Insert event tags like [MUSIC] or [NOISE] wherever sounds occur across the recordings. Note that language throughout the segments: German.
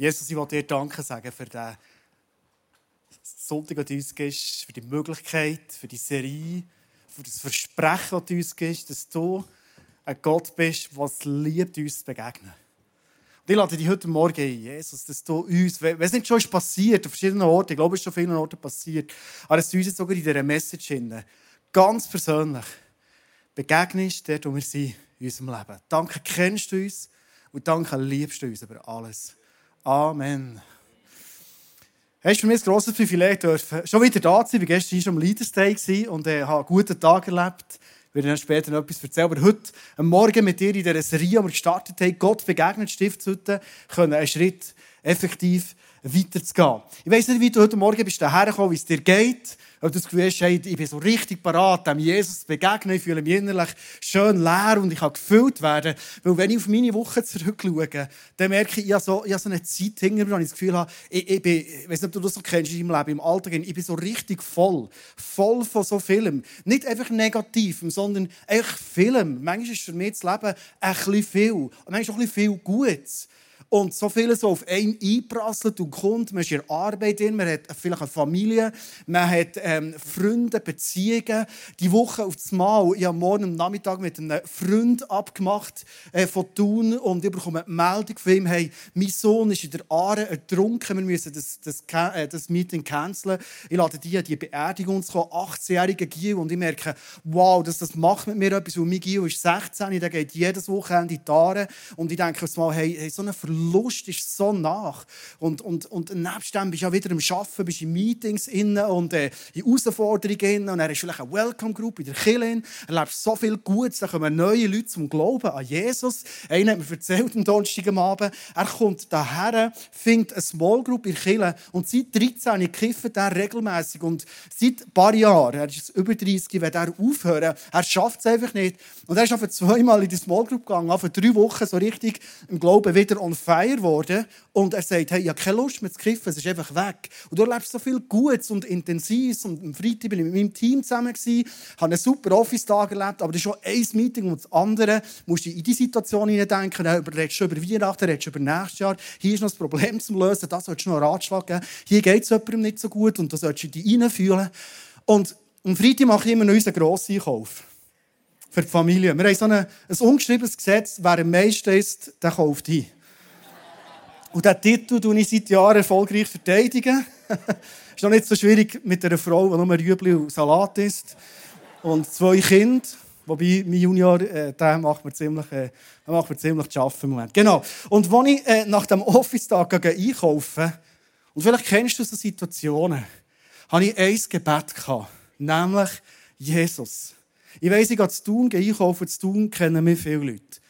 Jesus, ich will dir Danke sagen für den Sonntag, den du uns gibst, für die Möglichkeit, für die Serie, für das Versprechen, das du uns gibst, dass du ein Gott bist, der es liebt, uns zu begegnen. Und ich lade dich heute Morgen ein, Jesus, dass du uns, wenn es nicht schon ist passiert, an verschiedenen Orten, ich glaube, es ist schon vielen Orten passiert, aber dass du uns jetzt sogar in dieser Message hin, ganz persönlich begegnest, dort, wo wir sind in unserem Leben. Danke, kennst du uns und danke, liebst du uns über alles. Amen. Es ist für mich ein grosses Privileg, schon wieder da zu sein. Ich war gestern schon am Leaders Day und äh, habe einen guten Tag erlebt. Ich werde dann später noch etwas erzählen. Aber heute, am Morgen mit dir in dieser Serie, die wir gestartet haben, Gott begegnet, Stiftshütte, können einen Schritt effektiv weiterzugehen. Ich weiss nicht, wie du heute Morgen bist hergekommen, wie es dir geht. Ob du das Gefühl hast, ich bin so richtig parat, dem Jesus zu begegnen. Ich fühle mich innerlich schön leer und ich kann gefüllt werden. Weil wenn ich auf meine Woche zurückschaue, dann merke ich, ich so, ich so eine Zeit hinter mir, wo ich das Gefühl habe, ich, ich bin, ich weiß nicht, ob du das so kennst in Leben, im Alltag, ich bin so richtig voll. Voll von so Filmen. Nicht einfach negativ, sondern einfach Film. Manchmal ist für mich das Leben ein bisschen viel. Und manchmal auch ein viel Gutes. Und so vieles so auf einen einprasselt und kommt. Man ist in Arbeit drin, man hat vielleicht eine Familie, man hat ähm, Freunde, Beziehungen. Die Woche auf das Mal, ich habe morgen am Nachmittag mit einem Freund abgemacht äh, von Thun und ich bekomme eine Meldung von ihm, hey, mein Sohn ist in der Aare ertrunken, wir müssen das, das, äh, das Meeting canceln. Ich lade die an die Beerdigung zu kommen, 18-jähriger Gil und ich merke, wow, das, das macht mit mir etwas, weil mein Gil ist 16, der geht jedes Wochenende in die Aare und ich denke mal, hey, hey so eine ist so nach. Und, und, und nebst dem bist du ja wieder am Arbeiten, bist in Meetings innen und äh, in Herausforderungen innen. Und er ist vielleicht eine Welcome Group in der Kirche. Er lebt so viel Gutes. Da kommen neue Leute zum Glauben an Jesus. Einer hat mir erzählt am Donnerstag am Abend, er kommt daher, findet eine Small Group in Kirche und seit 13 kifft er regelmäßig. Und seit ein paar Jahren, er ist über 30, wird er aufhören. Er schafft es einfach nicht. Und er ist einfach zweimal in die Small Group gegangen, für drei Wochen so richtig im Glauben wieder on geworden. Und er sagt, hey, ich habe keine Lust mehr zu kiffen, es ist einfach weg. Und du erlebst so viel Gutes und Intensives. Und am Freitag bin ich mit meinem Team zusammen, gewesen, habe einen super Office-Tag erlebt, aber das ist schon ein Meeting und das andere. musst du in die Situation hineindenken, du redest über Weihnachten, redest über nächstes Jahr. Hier ist noch das Problem zu lösen, das solltest du noch einen Ratschlag geben. Hier geht es jemandem nicht so gut und da solltest du dich reinfühlen. Und am Freitag mache ich immer noch unseren grossen Einkauf für die Familie. Wir haben so ein, ein ungeschriebenes Gesetz, wer am meisten ist, der kauft hin. Und diesen Titel tue ich seit Jahren erfolgreich verteidigen. [LAUGHS] ist noch nicht so schwierig mit einer Frau, die nur Rüebli und Salat isst. Und zwei Kinder. Wobei, mein Junior, äh, der macht mir ziemlich, äh, macht mir ziemlich zu arbeiten im Moment. Genau. Und als ich äh, nach dem Office-Tag einkaufen und vielleicht kennst du so Situationen, hatte ich ein Gebet gehabt, nämlich Jesus. Ich weiss, ich gehe zu tun, gehe einkaufen, zu tun kennen mich viele Leute.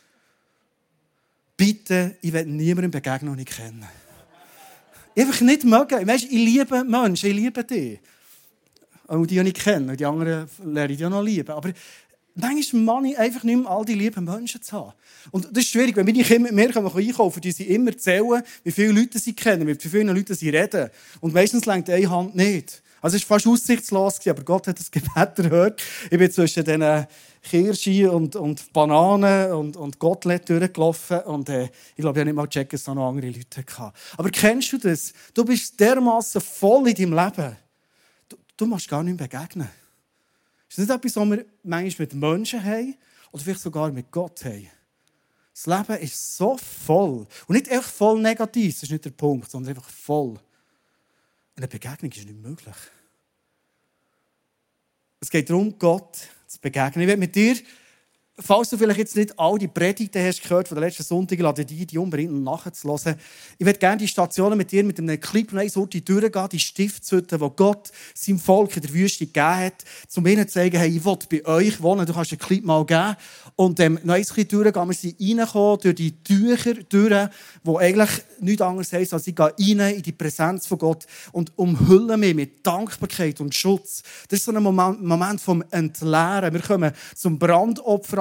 Bitte, ich will niemandem begegnen, den ich kenne. Einfach nicht mögen. Weißt, ich liebe Menschen, ich liebe dich. Auch die, die ich kenne. Die anderen lerne ich ja noch lieben. Aber manchmal meine ich einfach nicht mehr all die lieben Menschen zu haben. Und das ist schwierig, wenn meine Kinder mit mir einkaufen die sie immer zählen, wie viele Leute sie kennen, wie viele Leute sie reden. Und meistens lenkt eine Hand nicht. Also es war fast aussichtslos, aber Gott hat das [LAUGHS] Gebet erhört. Ich bin zwischen diesen Kirsche und, und Bananen und, und Gottlet durchgelaufen und äh, ich glaube, ich habe nicht mal gecheckt, dass es noch andere Leute hatten. Aber kennst du das? Du bist dermaßen voll in deinem Leben. Du, du musst gar nicht begegnen. Ist das nicht etwas, was wir manchmal mit Menschen haben oder vielleicht sogar mit Gott haben? Das Leben ist so voll. Und nicht echt voll negativ, das ist nicht der Punkt, sondern einfach voll. Eine Begegnung ist nicht möglich. Es geht darum, Gott zu begegnen. Ich werde mit dir, falls du vielleicht jetzt nicht all die Predigten hast gehört von der letzten Sonntag, lade die, die unbedingt nachzuhören. Ich würde gerne die Stationen mit dir mit einem Clip so durchgehen, die Stiftshütte, die Gott seinem Volk in der Wüste gegeben hat, um ihnen zu sagen, hey, ich will bei euch wohnen, du kannst den Clip mal geben. Und ähm, bisschen durchgehen, wir sind reingekommen durch die Tücher durch, die eigentlich nichts anderes heisst, als ich gehe rein in die Präsenz von Gott und umhülle mich mit Dankbarkeit und Schutz. Das ist so ein Moment, Moment vom Entleeren. Wir kommen zum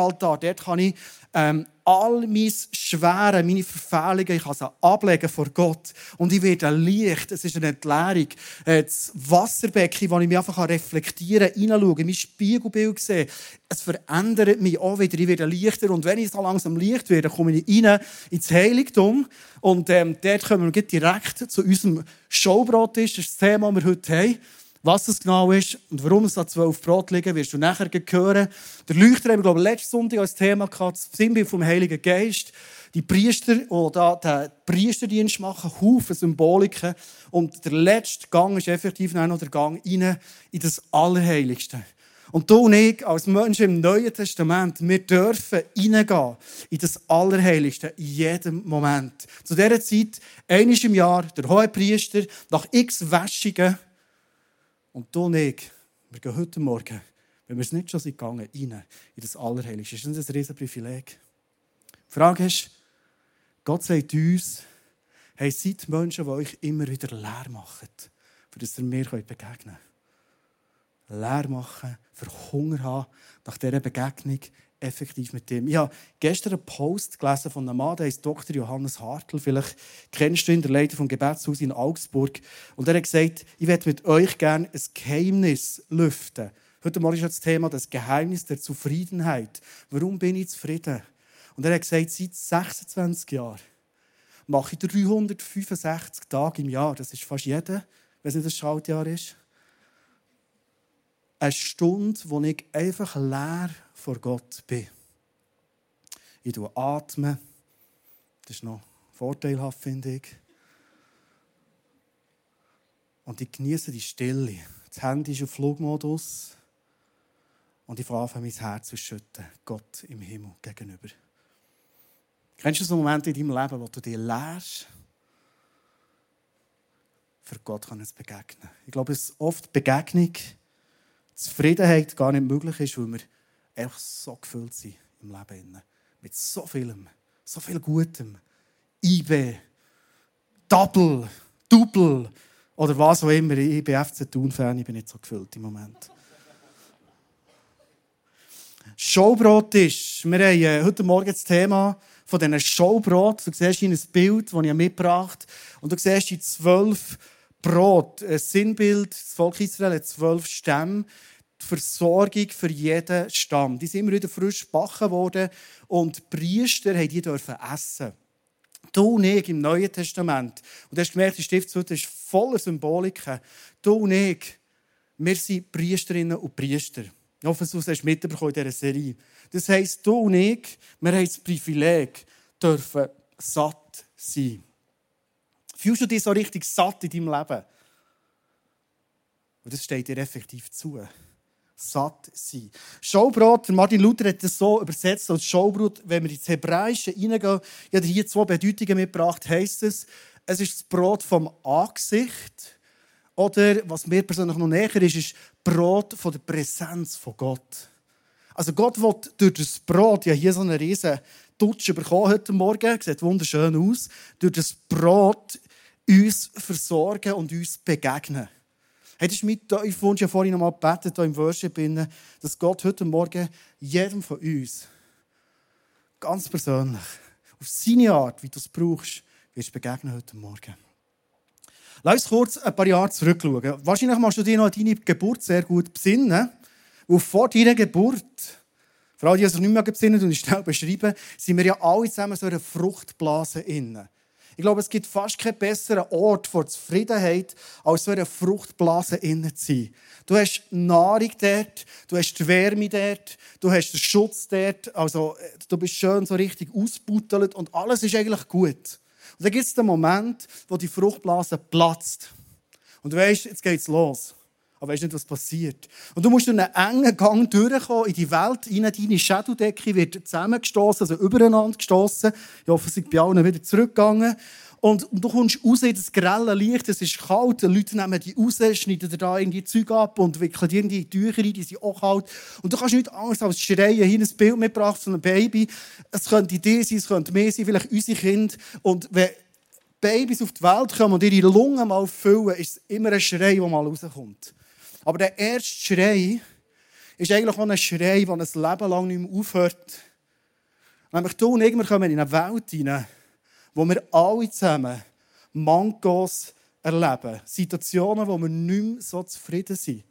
Brandopferaltar. Dort kann ich ähm, all mein Schwere, meine Verfehlungen, ich kann sie ablegen vor Gott. Und ich werde Licht, es ist eine Entleerung. Äh, das Wasserbecken, wo ich mich einfach reflektieren kann, hineinschauen, mein Spiegelbild sehe, es verändert mich auch wieder. Ich werde leichter. Und wenn ich so langsam Licht werde, komme ich rein ins Heiligtum. Und ähm, dort kommen wir direkt zu unserem Showbrot. Das ist das Thema, das wir heute haben. Was es genau ist und warum es da zwölf Brot liegen, wirst du nachher hören. Der Leuchter haben wir, glaube ich, letzten Sonntag als Thema gehabt, das Sinnbild vom Heiligen Geist. Die Priester, die da den Priesterdienst machen, Haufen Symboliken. Und der letzte Gang ist effektiv noch der Gang rein in das Allerheiligste. Und du und ich, als Menschen im Neuen Testament, wir dürfen reingehen in das Allerheiligste in jedem Moment. Zu dieser Zeit, einmal im Jahr, der Hohepriester, nach x Wäschungen, und du und ich, wir gehen heute Morgen, wenn wir es nicht schon sind gegangen, rein in das Allerheiligste. Das ist ein riesen Privileg. Die Frage ist, Gott sagt uns, hey, seid Menschen, die euch immer wieder leer machen, für das ihr mir begegnen könnt. Leer machen, für Hunger haben, nach dieser Begegnung effektiv mit dem. Ich habe gestern einen Post gelesen von einem Mann, der heißt Dr. Johannes Hartl. Vielleicht kennst du ihn, der Leiter vom Gebetshaus in Augsburg. Und er hat gesagt, ich werde mit euch gerne ein Geheimnis lüften. Heute Morgen ist das Thema das Geheimnis der Zufriedenheit. Warum bin ich zufrieden? Und er hat gesagt, seit 26 Jahren mache ich 365 Tage im Jahr. Das ist fast jeder, wenn es nicht ein Schaltjahr ist. Eine Stunde, wo ich einfach leer vor Gott bin. Ich atme. Das ist noch vorteilhaft, finde ich. Und ich genieße die Stille. Das Handy ist auf Flugmodus. Und ich fange an, mein Herz zu schütten. Gott im Himmel gegenüber. Kennst du so Momente in deinem Leben, wo du dich lehrst? Für Gott kann es begegnen. Ich glaube, ist oft Begegnung, Zufriedenheit gar nicht möglich ist, weil wir einfach so gefüllt sind im Leben. Mit so vielem, so viel Gutem. IB, Double, Double oder was auch immer. Ich bin FC Thun-Fan, ich bin nicht so gefüllt im Moment. Showbrot ist. Wir haben äh, heute Morgen das Thema von diesen Showbrot. Du siehst hier ein Bild, das ich mitgebracht habe. Und du siehst die zwölf Brot. Ein Sinnbild, das Volk Israel hat zwölf Stämme die Versorgung für jeden Stamm. Die sind immer wieder frisch gebacken worden und die Priester haben die dürfen essen. Du und ich im Neuen Testament, und du hast gemerkt, die Stiftshütte ist voller Symboliken. Du und ich, wir sind Priesterinnen und Priester. Ich hoffe, du hast mitbekommen in dieser Serie. Das heisst, du und ich, wir haben das Privileg, dürfen satt sein. Fühlst du dich so richtig satt in deinem Leben? Und das steht dir effektiv zu satt sein. Schaubrot, Martin Luther hat das so übersetzt als Schaubrot, wenn wir ins Hebräische hineingehen, ich habe hier zwei Bedeutungen mitgebracht, heisst es, es ist das Brot vom Angesicht oder, was mir persönlich noch näher ist, ist Brot von der Präsenz von Gott. Also Gott will durch das Brot, ja hier so eine riesen Dutsch bekommen heute Morgen, sieht wunderschön aus, durch das Brot uns versorgen und uns begegnen. Hey, das ist mein Wunsch, ja vorhin noch mal gebetet, hier im Worship, dass Gott heute Morgen jedem von uns ganz persönlich, auf seine Art, wie du es brauchst, wirst begegnen heute Morgen. Lass uns kurz ein paar Jahre zurückschauen. Wahrscheinlich machst du dir noch deine Geburt sehr gut besinnen. Und vor deiner Geburt, vor allem die, die sich nicht mehr besinnen und schnell beschreiben, sind wir ja alle zusammen so einer Fruchtblase innen. Ich glaube, es gibt fast keinen besseren Ort vor Zufriedenheit, als so eine Fruchtblase innen zu sein. Du hast Nahrung dort, du hast die Wärme dort, du hast den Schutz dort, also du bist schön so richtig ausbuttelt und alles ist eigentlich gut. Und dann gibt es den Moment, wo die Fruchtblase platzt. Und du weißt, jetzt geht's los aber weißt nicht, was passiert. Und du musst durch einen engen Gang durchkommen in die Welt hinein. Deine Shadow-Decke wird zusammengestoßen, also übereinander gestoßen. Ich hoffe, sie sind bei allen wieder zurückgegangen. Und, und, du kommst raus in das grelle Licht, es ist kalt, die Leute nehmen die raus, schneiden dir da irgendwie Zeug ab und wickeln dir die Tücher ein, die sind auch kalt. Und du kannst nicht anders als schreien, hier ein Bild mitgebracht von einem Baby. Es könnte dir sein, es könnte mehr sein, vielleicht unsere Kinder. Und wenn Babys auf die Welt kommen und ihre Lungen mal füllen, ist es immer ein Schrei, der mal rauskommt. Aber der erste Schrei ist eigentlich ein Schrei, der ein Leben lang nicht mehr aufhört. Nämlich du und ich, wir kommen in eine Welt hinein, wo wir alle zusammen Mangos erleben. Situationen, wo wir nicht mehr so zufrieden sind.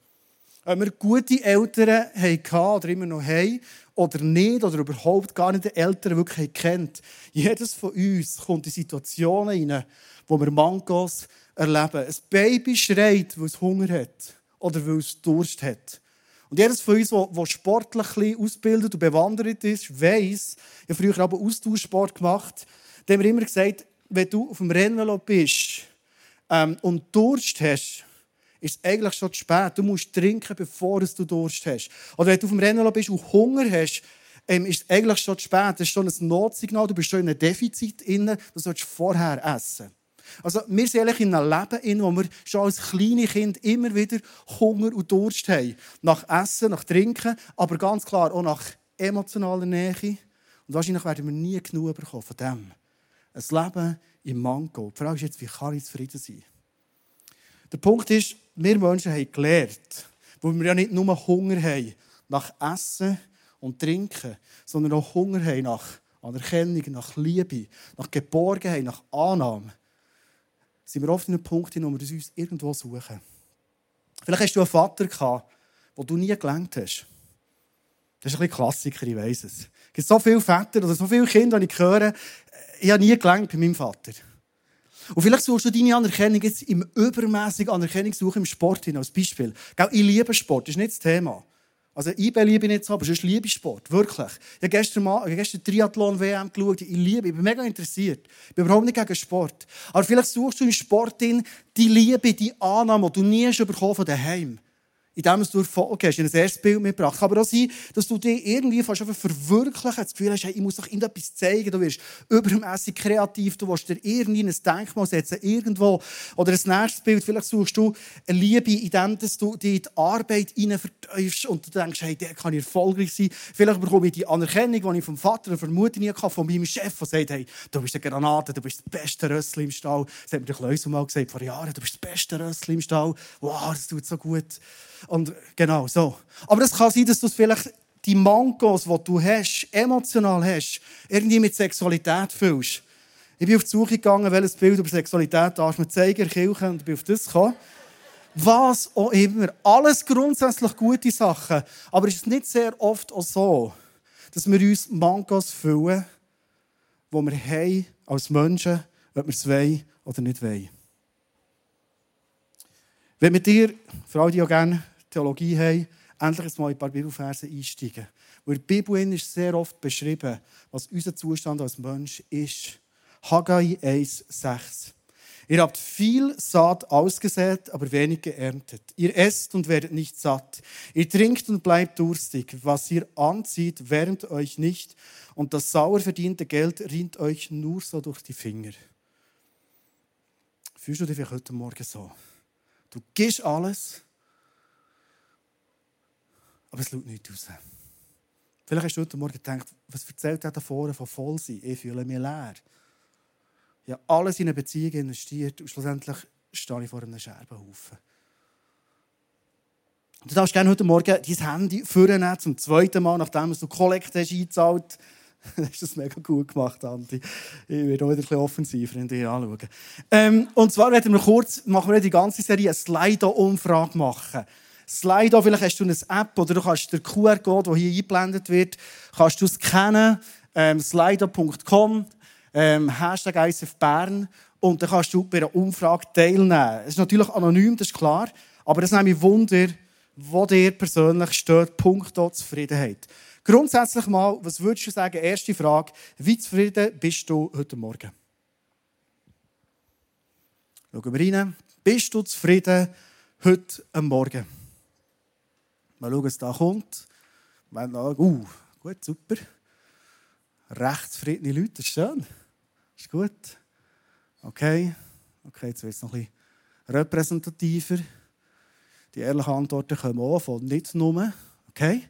Ob wir gute Eltern hatten oder immer noch haben oder nicht oder überhaupt gar nicht die Eltern wirklich kennt. Jedes von uns kommt in Situationen rein, wo wir Mangos erleben. Ein Baby schreit, weil es Hunger hat oder weil es Durst hat. Und jedes von uns, der sportlich ausgebildet und bewandert ist, weiss, ich habe früher aber Austauschsport gemacht, da haben wir immer gesagt, wenn du auf dem Rennvelo bist ähm, und Durst hast, ist es eigentlich schon zu spät. Du musst trinken, bevor du Durst hast. Oder wenn du auf dem Rennvelo bist und Hunger hast, ähm, ist es eigentlich schon zu spät. Das ist schon ein Notsignal, du bist schon in einem Defizit drin, du solltest vorher essen. Also wir sind eigentlich in einem Leben, wo wir schon als kleine Kind immer wieder Hunger und Durst haben. Nach Essen, nach Trinken, aber ganz klar auch nach emotionaler Nähe. Und wahrscheinlich werden wir nie genug bekommen von dem. Ein Leben im Mango. Die Frage ist jetzt, wie kann ich zufrieden sein? Der Punkt ist, wir Menschen haben gelernt, wo wir ja nicht nur Hunger haben nach Essen und Trinken, sondern auch Hunger haben nach Anerkennung, nach Liebe, nach Geborgenheit, nach Annahme sind wir oft in einem Punkt, wo wir uns irgendwo suchen. Vielleicht hast du einen Vater gehabt, wo du nie gelernt hast. Das ist ein Klassiker, ich weiss es. Es gibt so viele Väter oder so viele Kinder, die ich höre, ich habe nie gelernt bei meinem Vater. Und vielleicht suchst du deine Anerkennung jetzt im übermäßigen Anerkennungssuchen im Sport hin, als Beispiel. Ich liebe Sport, das ist nicht das Thema. Also IB liebe ich nicht so, aber sonst liebe ich Sport, wirklich. Ich habe gestern, mal, gestern Triathlon-WM geschaut, ich liebe, ich bin mega interessiert. Ich bin überhaupt nicht gegen Sport. Aber vielleicht suchst du im Sport die Liebe, die Annahme, die du nie hast von daheim indem du Erfolg hast, ein erstes Bild mitgebracht. Aber auch sein, dass du dich irgendwie fast verwirklichen das Gefühl hast, hey, ich muss doch irgendetwas zeigen, du wirst übermässig kreativ, du willst dir irgendwie ein Denkmal setzen, irgendwo. Oder ein nächstes Bild, vielleicht suchst du eine Liebe, indem du dich in die Arbeit vertiefst und du denkst, hey, der kann erfolgreich sein. Vielleicht bekomme ich die Anerkennung, die ich vom Vater und Mutter nie hatte, von meinem Chef, der sagt, hey, du bist eine Granate, du bist der beste Rössli im Stall. Das hat mir der Kleusel mal gesagt, vor Jahren, du bist der beste Rössli im Stall. Wow, das tut so gut. Und genau so. Aber es kann sein, dass du vielleicht die Mangos, die du hast, emotional hast, irgendwie mit Sexualität fühlst. Ich bin auf die Suche gegangen, welches Bild über Sexualität darf man zeigen in Kirche und bin auf das gekommen. Was auch immer. Alles grundsätzlich gute Sachen. Aber ist es nicht sehr oft auch so, dass wir uns Mangos füllen, die wir haben als Menschen, ob wir es wollen oder nicht wollen. Wenn wir dir, für alle, die auch gerne Theologie haben, endlich mal ein paar Bibelverse einsteigen. Weil in der Bibel ist sehr oft beschrieben, was unser Zustand als Mensch ist. Haggai 1,6. Ihr habt viel Saat ausgesät, aber wenig geerntet. Ihr esst und werdet nicht satt. Ihr trinkt und bleibt durstig. Was ihr anzieht, wärmt euch nicht. Und das sauer verdiente Geld rinnt euch nur so durch die Finger. Fühlst du dich heute Morgen so? Du gibst alles, aber es schaut nicht raus. Vielleicht hast du heute Morgen gedacht, was erzählt er da vorne von Vollsein? Ich fühle mich leer. Ich habe alles in eine Beziehung investiert und schlussendlich stehe ich vor einem Scherbenhaufen. Du darfst gerne heute Morgen dein Handy vornehmen, zum zweiten Mal, nachdem du Kollekt hast eingezahlt [LAUGHS] hast. Hast das mega gut gemacht, Andi. Ich werde ein bisschen offensiver in dich anschauen. Ähm, und zwar werden wir kurz, machen wir die ganze Serie eine Slido-Umfrage machen. Slido, vielleicht hast du eine App oder du kannst den QR-Code, der hier eingeblendet wird, kannst du scannen, ähm, slido.com, ähm, Hashtag ISF Bern und dann kannst du bei einer Umfrage teilnehmen. Es ist natürlich anonym, das ist klar, aber das nehme ich Wunder, wo dir persönlich steht, punkto Zufriedenheit. Grundsätzlich mal, was würdest du sagen? Erste Frage, wie zufrieden bist du heute Morgen? Schauen wir rein. Bist du zufrieden heute Morgen? Mal schauen, was da kommt. Wenn uh, gut, super. Recht Leute, das ist schön. Ist gut. Okay. Okay, jetzt wird es noch ein bisschen repräsentativer. Die ehrlichen Antworten kommen auch von nicht nur. Okay.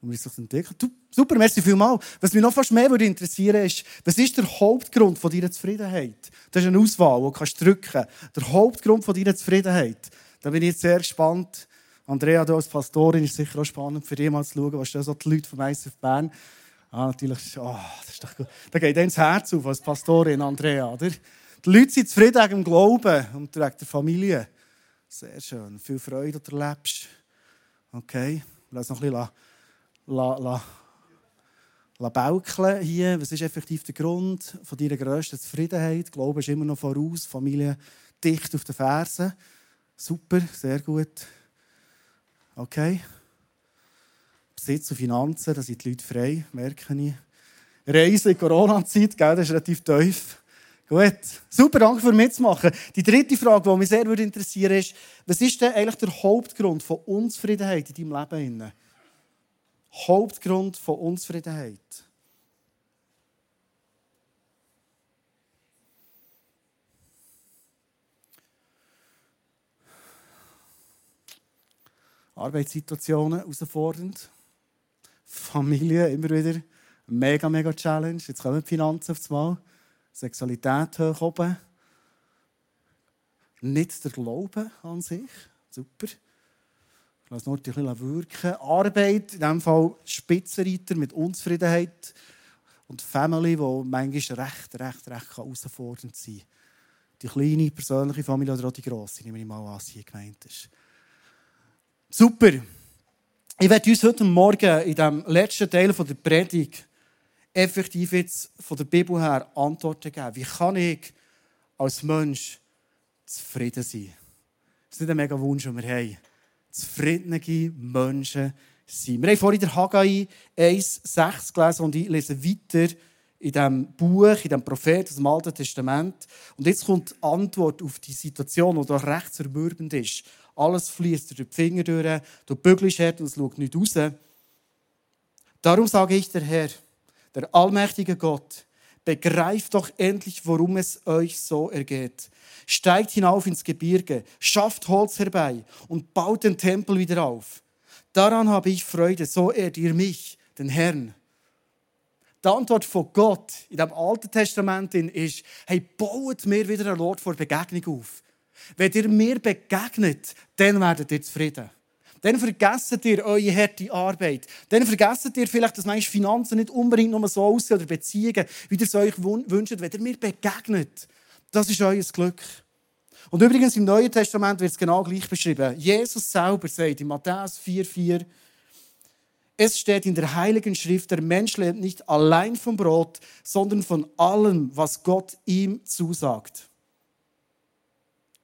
Und wie sich das. Super, merci vielmals. Was mich noch fast mehr würde interessieren ist, was ist der Hauptgrund von deiner Zufriedenheit? Das ist eine Auswahl, die du drücken kannst. Der Hauptgrund von deiner Zufriedenheit. Da bin ich jetzt sehr gespannt, Andrea, du als Pastorin, ist sicher auch spannend für dich mal zu schauen, was so die Leute vom ISF Bern. Ah, natürlich, oh, das ist doch gut. Da geht ins Herz auf als Pastorin, Andrea, oder? Die Leute sind zufrieden wegen dem Glauben und wegen der Familie. Sehr schön. Viel Freude, du erlebst. Okay. Lass noch ein bisschen la, hier. Was ist effektiv der Grund von deiner grössten Zufriedenheit? Glaube ist immer noch voraus. Familie dicht auf den Fersen. Super, sehr gut. Okay. Besitz und Finanzen, da sind die Leute frei, merke ich. Reisen in Corona-Zeit, das ist relativ tief. Gut, super, danke für mitzumachen. Die dritte Frage, die mich sehr interessieren würde, ist, was ist denn eigentlich der Hauptgrund von Unzufriedenheit in deinem Leben? Hauptgrund von Unzufriedenheit? Arbeitssituationen herausfordernd. Familie immer wieder mega, mega Challenge. Jetzt kommen die Finanzen aufs Mal. Sexualität hoch oben. Nicht der Glaube an sich. Super. Lass nur ein bisschen wirken. Arbeit, in diesem Fall Spitzenreiter mit Unzufriedenheit. Und Family, die manchmal recht, recht, recht herausfordernd sein kann. Die kleine, persönliche Familie oder auch die grosse, nehme ich mal an, hier gemeint ist. Super. Ich werde uns heute Morgen in dem letzten Teil der Predigt effektiv jetzt von der Bibel her Antworten geben. Wie kann ich als Mensch zufrieden sein? Das ist nicht ein mega Wunsch, den wir haben. Zufriedene Menschen sein. Wir haben vorhin der Haggai 1,6 gelesen und ich lese weiter in diesem Buch, in diesem Prophet aus dem Alten Testament. Und jetzt kommt die Antwort auf die Situation, die da recht zermürbend ist. Alles fließt durch die Finger durch, du bügelst hart und es schaut nicht raus. Darum sage ich der Herr, der allmächtige Gott, begreift doch endlich, worum es euch so ergeht. Steigt hinauf ins Gebirge, schafft Holz herbei und baut den Tempel wieder auf. Daran habe ich Freude, so ehrt ihr mich, den Herrn. Die Antwort von Gott in dem Alten Testament ist, hey, baut mir wieder ein Ort vor Begegnung auf. Wenn ihr mir begegnet, dann werdet ihr zufrieden. Dann vergesst ihr eure harte Arbeit. Dann vergesst ihr vielleicht, dass manche Finanzen nicht unbedingt nur so aussehen oder Beziehungen, wie ihr es euch wünscht. Wenn ihr mir begegnet, das ist euer Glück. Und übrigens im Neuen Testament wird es genau gleich beschrieben. Jesus selber sagt in Matthäus 4,4, es steht in der Heiligen Schrift, der Mensch lebt nicht allein vom Brot, sondern von allem, was Gott ihm zusagt.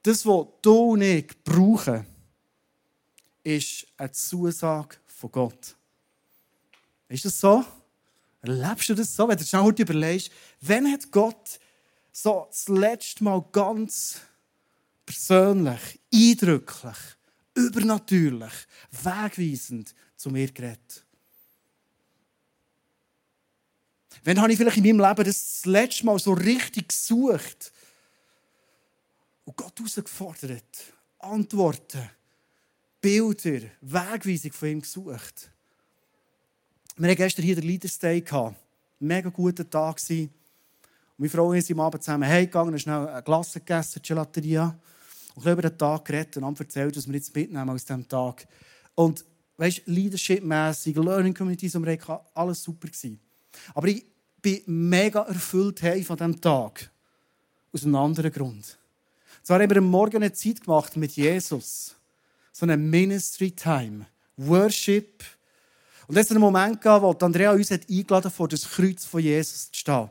Das, was du und ich brauchen, ist eine Zusage von Gott. Ist das so? Erlebst du das so? Wenn du schnell überlegst, wann hat Gott so das letzte Mal ganz persönlich, eindrücklich, übernatürlich, wegweisend zu mir geredet? Wann habe ich vielleicht in meinem Leben das, das letzte Mal so richtig gesucht und Gott herausgefordert, Antworten Bilder, Wegweisung von ihm gesucht. Wir hatten gestern hier den Leaders Day. Mega guter Tag. Und meine Frau und ich sind am Abend zusammen heimgegangen, schnell eine Glasse gegessen, Gelateria. Und über den Tag geredet und haben erzählt, was wir jetzt mitnehmen aus diesem Tag. Und weißt, leadership-mässig, Learning Communities, um alles super gewesen. Aber ich bin mega erfüllt von diesem Tag. Aus einem anderen Grund. Zwar haben wir am Morgen eine Zeit gemacht mit Jesus so eine Ministry Time, Worship. Und ist ein Moment, wo Andrea uns hat eingeladen vor das Kreuz von Jesus zu stehen.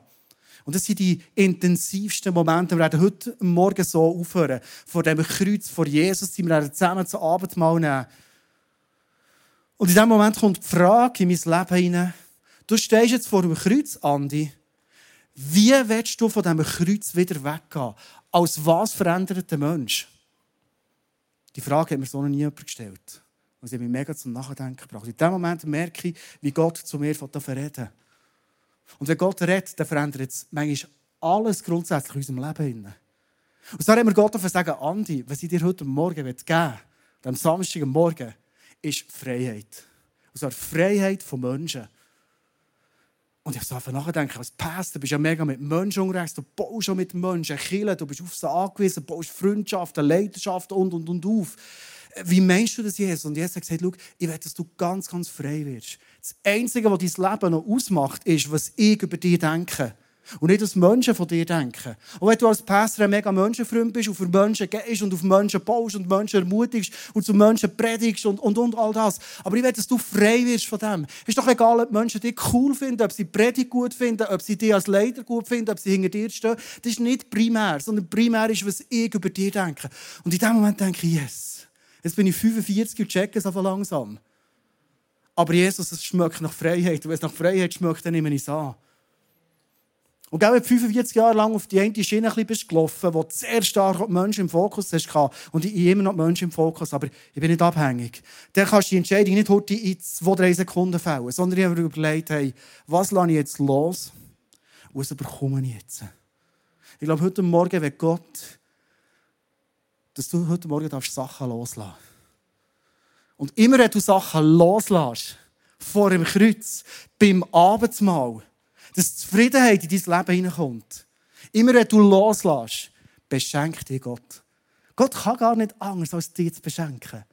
Und das sind die intensivsten Momente. Wir werden heute Morgen so aufhören. Vor dem Kreuz vor Jesus, die wir zusammen zum Abendmahl nehmen. Und in diesem Moment kommt die Frage in mein Leben hinein. Du stehst jetzt vor dem Kreuz, Andi. Wie willst du von diesem Kreuz wieder weggehen? Als was verändert der Mensch? Die Frage hat mir so noch nie jemand gestellt. Und sie hat mich mega zum Nachdenken gebracht. In dem Moment merke ich, wie Gott zu mir reden Und wenn Gott redet, dann verändert es manchmal alles grundsätzlich in unserem Leben. Und so haben wir Gott sagen, Andi, was ich dir heute Morgen geben will, am Samstag Morgen, ist Freiheit. Und zwar Freiheit von Menschen. Und ich habe nachdenken, als Pastor bist du ja mega mit Menschen unterwegs, du baust schon mit Menschen, Killen, du bist auf sie angewiesen, baust Freundschaften, Leidenschaft und, und, und auf. wie meinst du das, Jesus? Und Jesus hat gesagt, schau, ich will, dass du ganz, ganz frei wirst. Das Einzige, was dein Leben noch ausmacht, ist, was ich über dich denke. Und nicht, was Menschen von dir denken. Und wenn du als Pastor ein mega Menschenfreund bist und für Menschen gehst und auf Menschen baust und Menschen ermutigst und zu Menschen predigst und, und, und all das. Aber ich will, dass du frei wirst von dem. Es ist doch egal, ob Menschen dich cool finden, ob sie Predigt gut finden, ob sie dich als Leiter gut finden, ob sie hinter dir stehen. Das ist nicht primär, sondern primär ist, was ich über dir denke. Und in dem Moment denke ich, yes, jetzt bin ich 45 und checke es einfach langsam. Aber Jesus, es schmeckt nach Freiheit. Und wenn es nach Freiheit schmeckt, dann nehme ich es an. Und wenn du 45 Jahre lang auf die eine Schiene ein bist gelaufen, wo du sehr stark die Menschen im Fokus hast, und ich immer noch die Menschen im Fokus, aber ich bin nicht abhängig, dann kannst du die Entscheidung nicht heute in zwei, drei Sekunden fällen, sondern ich habe mir überlegt, hey, was lasse ich jetzt los und was bekomme ich jetzt? Ich glaube, heute Morgen wird Gott, dass du heute Morgen Sachen loslassen Und immer wenn du Sachen loslässt, vor dem Kreuz, beim Abendmahl, dass Zufriedenheit in dein Leben hineinkommt. Immer wenn du loslässt, beschenkt dich Gott. Gott kann gar nicht anders, als dich zu beschenken.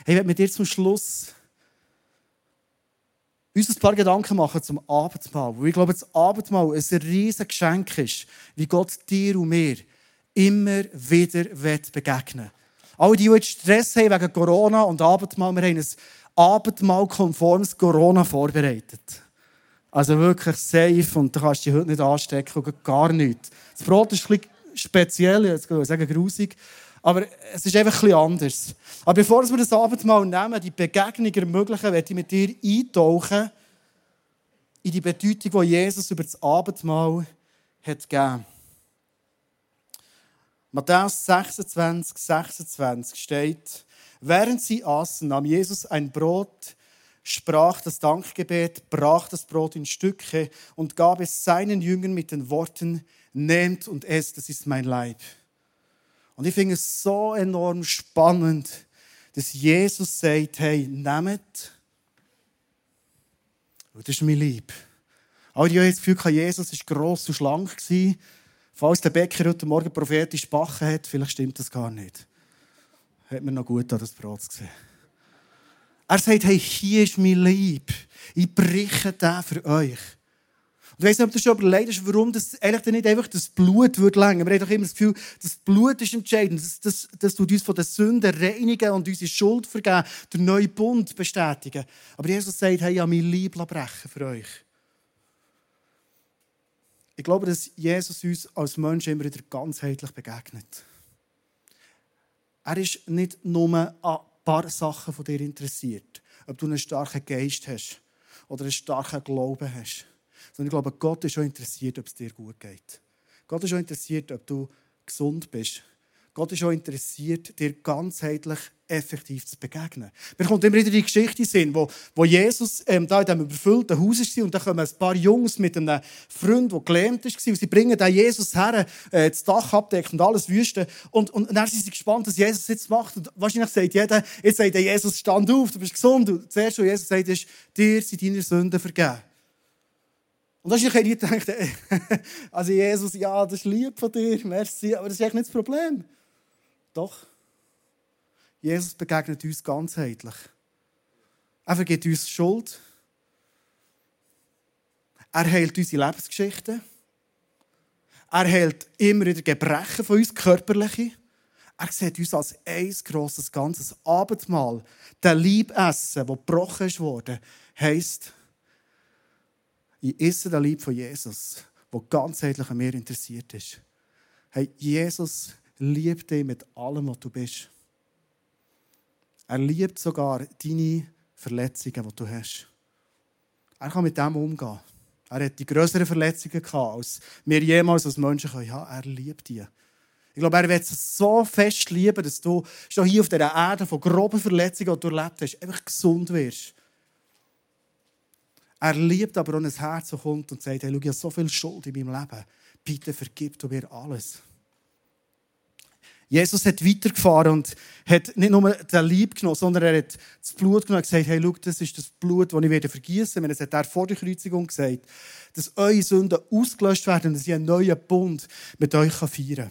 Ich werde mit dir zum Schluss uns ein paar Gedanken machen zum Abendmahl. Weil ich glaube, das Abendmahl ein riesiges Geschenk ist, wie Gott dir und mir immer wieder begegnen will. Alle, die jetzt Stress haben wegen Corona und Abendmahl, wir haben ein Abendmahl-konformes Corona vorbereitet. Also wirklich safe und du kannst dich heute nicht anstecken und gar nichts. Das Brot ist bisschen speziell, jetzt würde ich sagen grusig, aber es ist einfach ein bisschen anders. Aber bevor wir das Abendmahl nehmen, die Begegnung ermöglichen, werde ich mit dir eintauchen in die Bedeutung, die Jesus über das Abendmahl hat gegeben. Matthäus 26, 26 steht, während sie aßen, nahm Jesus ein Brot, sprach das Dankgebet, brach das Brot in Stücke und gab es seinen Jüngern mit den Worten, nehmt und esst, das ist mein Leib. Und ich finde es so enorm spannend, dass Jesus sagt, hey, nehmt, das ist mein Leib. All die haben das Gefühl, Jesus war gross und schlank. Falls der Bäcker heute Morgen prophetisch backen hat, vielleicht stimmt das gar nicht. Hat mir noch gut an das Brot gesehen. Er sagt, hey, hier ist mein Leib. Ich breche den für euch. Und ich weiss nicht, ob du schon überlegt hast, warum das eigentlich nicht einfach das Blut wird länger. Wir haben doch immer das Gefühl, das Blut ist entscheidend. Das, das, das tut uns von den Sünden reinigen und unsere Schuld vergeben, der neue Bund bestätigen. Aber Jesus sagt, hey, ich habe mein Leib brechen für euch. Ich glaube, dass Jesus uns als Menschen immer wieder ganzheitlich begegnet. Er ist nicht nur an paar Sachen von dir interessiert. Ob du einen starken Geist hast oder einen starken Glauben hast. Sondern ich glaube, Gott ist auch interessiert, ob es dir gut geht. Gott ist auch interessiert, ob du gesund bist. Gott ist auch interessiert, dir ganzheitlich effektiv zu begegnen. Mir kommt immer wieder die Geschichte sehen, wo, wo Jesus ähm, da in diesem überfüllten Haus war und da kommen ein paar Jungs mit einem Freund, der gelähmt war und sie bringen den Jesus her, äh, das Dach abdeckt und alles Wüste und, und, und dann sind sie gespannt, was Jesus jetzt macht und wahrscheinlich sagt jeder, jetzt sagt Jesus, stand auf, du bist gesund und das Erste, was Jesus sagt, ist, dir sind deine Sünden vergeben. Und da ist ich gedacht, [LAUGHS] also Jesus, ja, das ist lieb von dir, merci, aber das ist eigentlich nicht das Problem. Doch. Jesus begegnet uns ganzheitlich. Er vergibt uns Schuld. Er heilt unsere Lebensgeschichten. Er heilt immer wieder Gebrechen von uns, körperliche. Er sieht uns als ein grosses ganzes Abendmahl. Der Liebessen, das gebrochen wurde, heisst, ich esse den Lieb von Jesus, der ganzheitlich an mir interessiert ist. Hey, Jesus liebt dich mit allem, was du bist. Er liebt sogar deine Verletzungen, die du hast. Er kann mit dem umgehen. Er hat die größeren Verletzungen gehabt, als wir jemals als Menschen können. Ja, er liebt die. Ich glaube, er wird es so fest lieben, dass du schon hier auf dieser Erde von groben Verletzungen, die du erlebt hast, einfach gesund wirst. Er liebt aber auch ein Herz, das kommt und sagt, hey, schau, ich habe so viel Schuld in meinem Leben. Bitte vergib du mir alles. Jesus hat weitergefahren und hat nicht nur den Lieb genommen, sondern er hat das Blut genommen und gesagt, hey, schau, das ist das Blut, das ich werde vergießen werde. Das hat er vor der Kreuzigung gesagt, dass eure Sünden ausgelöscht werden und dass ich einen neuen Bund mit euch feiern kann.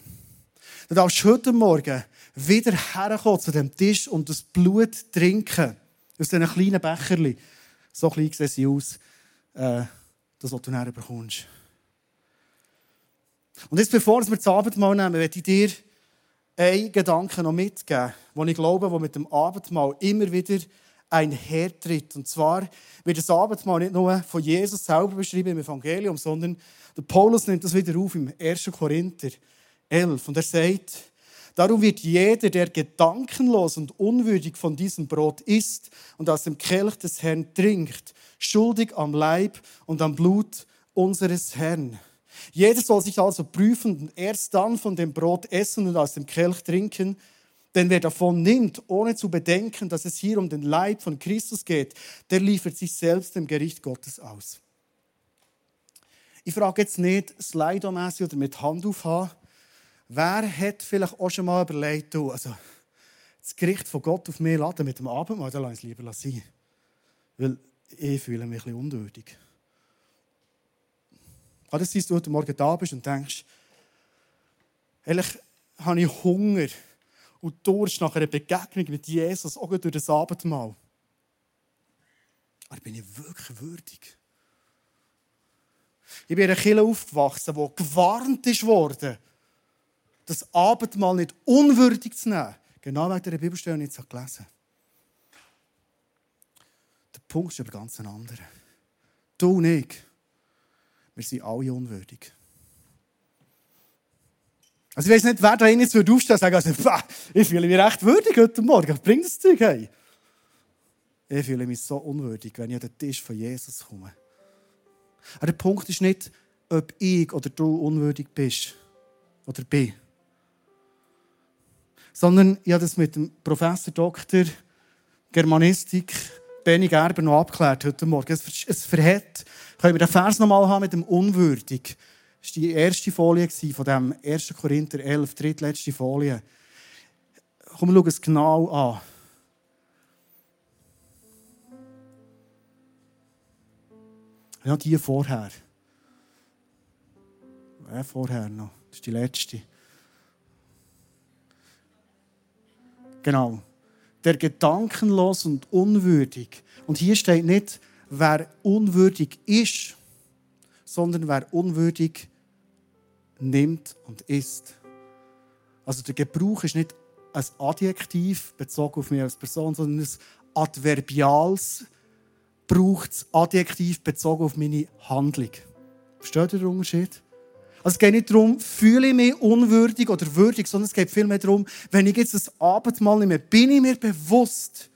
Du darfst heute Morgen wieder herkommen zu dem Tisch und das Blut trinken. Aus diesen kleinen Becherchen. So klein sehen sie aus, äh, das, was du näher bekommst. Und jetzt, bevor wir das Abendmahl nehmen, möchte ich dir einen Gedanken noch mitgeben, den ich glaube, der mit dem Abendmahl immer wieder einhertritt. Und zwar wird das Abendmahl nicht nur von Jesus selber beschrieben im Evangelium, sondern der Paulus nimmt das wieder auf im 1. Korinther 11. Und er sagt, darum wird jeder, der gedankenlos und unwürdig von diesem Brot isst und aus dem Kelch des Herrn trinkt, schuldig am Leib und am Blut unseres Herrn. Jeder soll sich also prüfen und erst dann von dem Brot essen und aus dem Kelch trinken. Denn wer davon nimmt, ohne zu bedenken, dass es hier um den Leib von Christus geht, der liefert sich selbst dem Gericht Gottes aus. Ich frage jetzt nicht slido-mässig oder mit Hand aufhaben. Wer hat vielleicht auch schon mal überlegt, du, also das Gericht von Gott auf mich laden mit dem Abendmahl, dann lass es lieber sein. Weil ich fühle mich ein bisschen unwürdig. Kann das sein, dass du heute Morgen da bist und denkst, ehrlich, habe ich Hunger und Durst nach einer Begegnung mit Jesus, auch durch das Abendmahl. Aber bin ich wirklich würdig? Ich bin in einer Kirche aufgewachsen, wo gewarnt worden, das Abendmahl nicht unwürdig zu nehmen. Genau wegen der Bibelstelle, die ich jetzt gelesen habe. Der Punkt ist aber ganz ein anderer. Du und ich wir sind alle unwürdig. Also ich weiß nicht, wer da jetzt aufstehen würde sagen, also, ich fühle mich recht würdig heute Morgen. Bring das Zeug hey. Ich fühle mich so unwürdig, wenn ich an den Tisch von Jesus komme. Aber der Punkt ist nicht, ob ich oder du unwürdig bist oder bin. Sondern ich habe das mit dem Professor Dr. Germanistik Benny Gerber noch abgeklärt heute Morgen. Es, es verhält. Können wir den Vers noch mal haben mit dem Unwürdig? Das war die erste Folie von dem 1. Korinther 11, drittletzte Folie. Komm, wir es genau an. Ja, die vorher. Ja, vorher noch. Das ist die letzte. Genau der gedankenlos und unwürdig. Und hier steht nicht, wer unwürdig ist, sondern wer unwürdig nimmt und ist. Also der Gebrauch ist nicht ein Adjektiv bezogen auf mich als Person, sondern ein Adverbials braucht Adjektiv bezogen auf meine Handlung. Versteht ihr den Unterschied? Also es geht nicht darum, fühle ich mich unwürdig oder würdig, sondern es geht vielmehr darum, wenn ich jetzt das Abendmahl nehme, bin ich mir bewusst.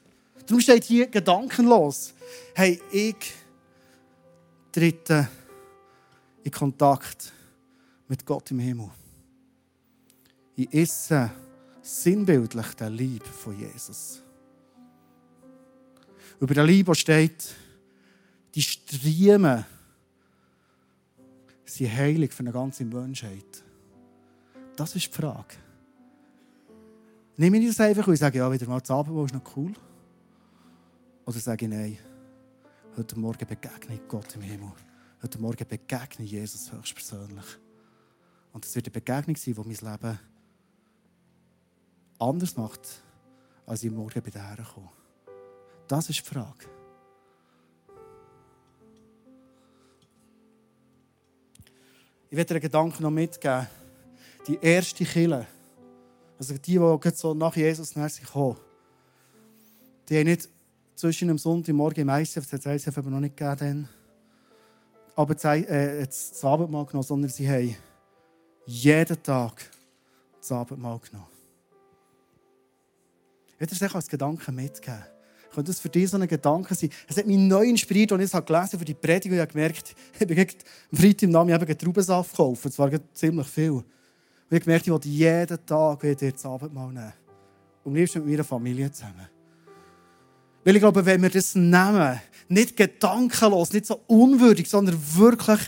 Darum steht hier gedankenlos. Hey, ich trete in Kontakt mit Gott im Himmel. Ich esse sinnbildlich den Lieb von Jesus. Über den Liebe steht, die Striemen sind heilig für eine ganze Menschheit? Das ist die Frage. Nehme ich das einfach und sage, ja, wieder mal das Abendmahl ist noch cool? Oder sage ich, nein, heute Morgen begegne ich Gott im Himmel. Heute Morgen begegne ich Jesus höchstpersönlich. Und es wird eine Begegnung sein, die mein Leben anders macht, als ich morgen bei dir komme. Das ist die Frage. Ich werde einen Gedanken noch mitgeben. Die erste Kille, also die, die so nach Jesus nach sich kommen, die haben nicht zwischen dem Sonntagmorgen im ICF, das ICF aber noch nicht gegeben, aber äh, das Abendmahl genommen, sondern sie haben jeden Tag das Abendmahl genommen. Ich werde dir als Gedanken mitgeben. Könnte das für dich so ein Gedanke sein? Es hat mich neu inspiriert, als ich es gelesen habe für die Predigt und ich habe gemerkt, [LAUGHS] ich habe am Freitag im Namen eben Traubensaft gekauft. Und zwar ziemlich viel. Und ich habe gemerkt, ich wollte jeden Tag wieder das Abendmahl nehmen. Und liebst mit meiner Familie zusammen. Weil ich glaube, wenn wir das nehmen, nicht gedankenlos, nicht so unwürdig, sondern wirklich,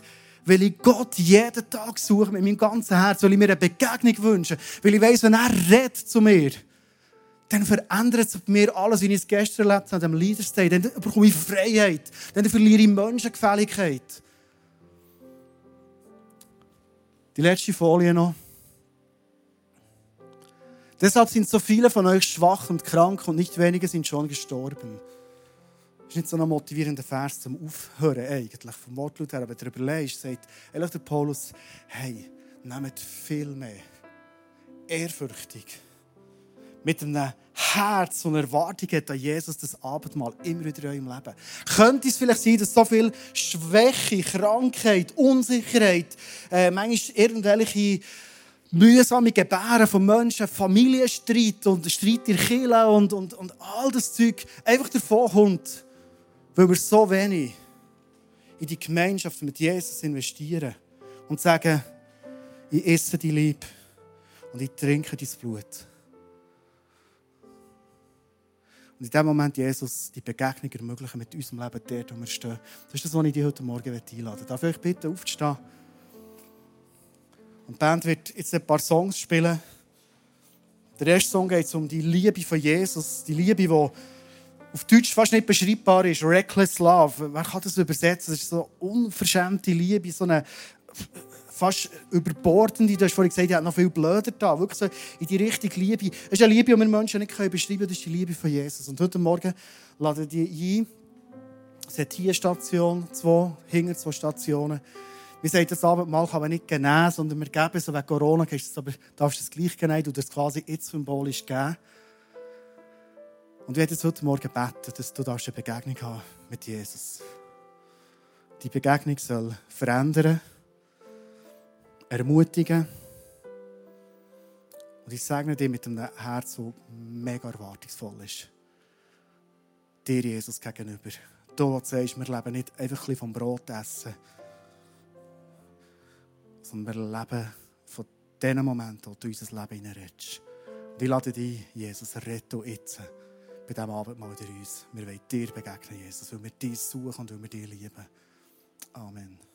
weil ich Gott jeden Tag suche mit meinem ganzen Herz, weil ich mir eine Begegnung wünsche, weil ich weiss, wenn er redet zu mir, dann verändert bei mir alles, wie ich es gestern erlebt habe, dem Leaders Day. Dann bekomme ich Freiheit. Dann verliere ich Menschengefälligkeit. Die letzte Folie noch. Deshalb sind so viele von euch schwach und krank und nicht wenige sind schon gestorben. Das ist nicht so ein motivierender Vers zum Aufhören eigentlich, vom Wortlaut her. Aber darüber überlegst, sagt ehrlich der Paulus, hey, nehmt viel mehr ehrfürchtig mit einem Herz und Erwartung hat an Jesus das Abendmahl immer wieder in eurem Leben. Könnte es vielleicht sein, dass so viel Schwäche, Krankheit, Unsicherheit, äh, manchmal irgendwelche mühsame Gebären von Menschen, Familienstreit und Streit in Kirche und, und, und all das Zeug einfach davon kommt, weil wir so wenig in die Gemeinschaft mit Jesus investieren und sagen, ich esse die Liebe und ich trinke dein Blut. Und in dem Moment, Jesus, die Begegnung ermöglichen mit unserem Leben dort, wo wir stehen. Das ist das, was ich dich heute Morgen einladen möchte. Darf ich euch bitten, aufzustehen? Und die Band wird jetzt ein paar Songs spielen. Der erste Song geht um die Liebe von Jesus. Die Liebe, die auf Deutsch fast nicht beschreibbar ist. Reckless Love. Wer kann das übersetzen? Das ist so unverschämte Liebe, so eine fast überbordende. Du hast vorhin gesagt, ich habe noch viel blöder da. Wirklich so in die richtige Liebe. Es ist eine Liebe, die wir Menschen nicht beschreiben können. Das ist die Liebe von Jesus. Und heute Morgen laden die ein. Es hat hier eine Station, zwei, hinter zwei Stationen. Wir sagen, das Abendmahl kann man nicht genehmen, sondern wir geben es. Wegen Corona du es, aber darfst du es gleich genehmen. Du das quasi jetzt symbolisch geben. Und wir jetzt heute Morgen beten, dass du eine Begegnung haben mit Jesus. Die Begegnung soll verändern ermutigen. Und ich segne dir mit einem Herz, das mega erwartungsvoll ist. Dir, Jesus, gegenüber. Du, sagst, wir leben nicht einfach ein vom Brot essen, sondern wir leben von diesen Momenten, wo du unser Leben hineinredest. Und ich lade dich, Jesus, rette jetzt bei diesem Abendmahl durch uns. Wir wollen dir begegnen, Jesus, weil wir dich suchen und weil wir dich lieben. Amen.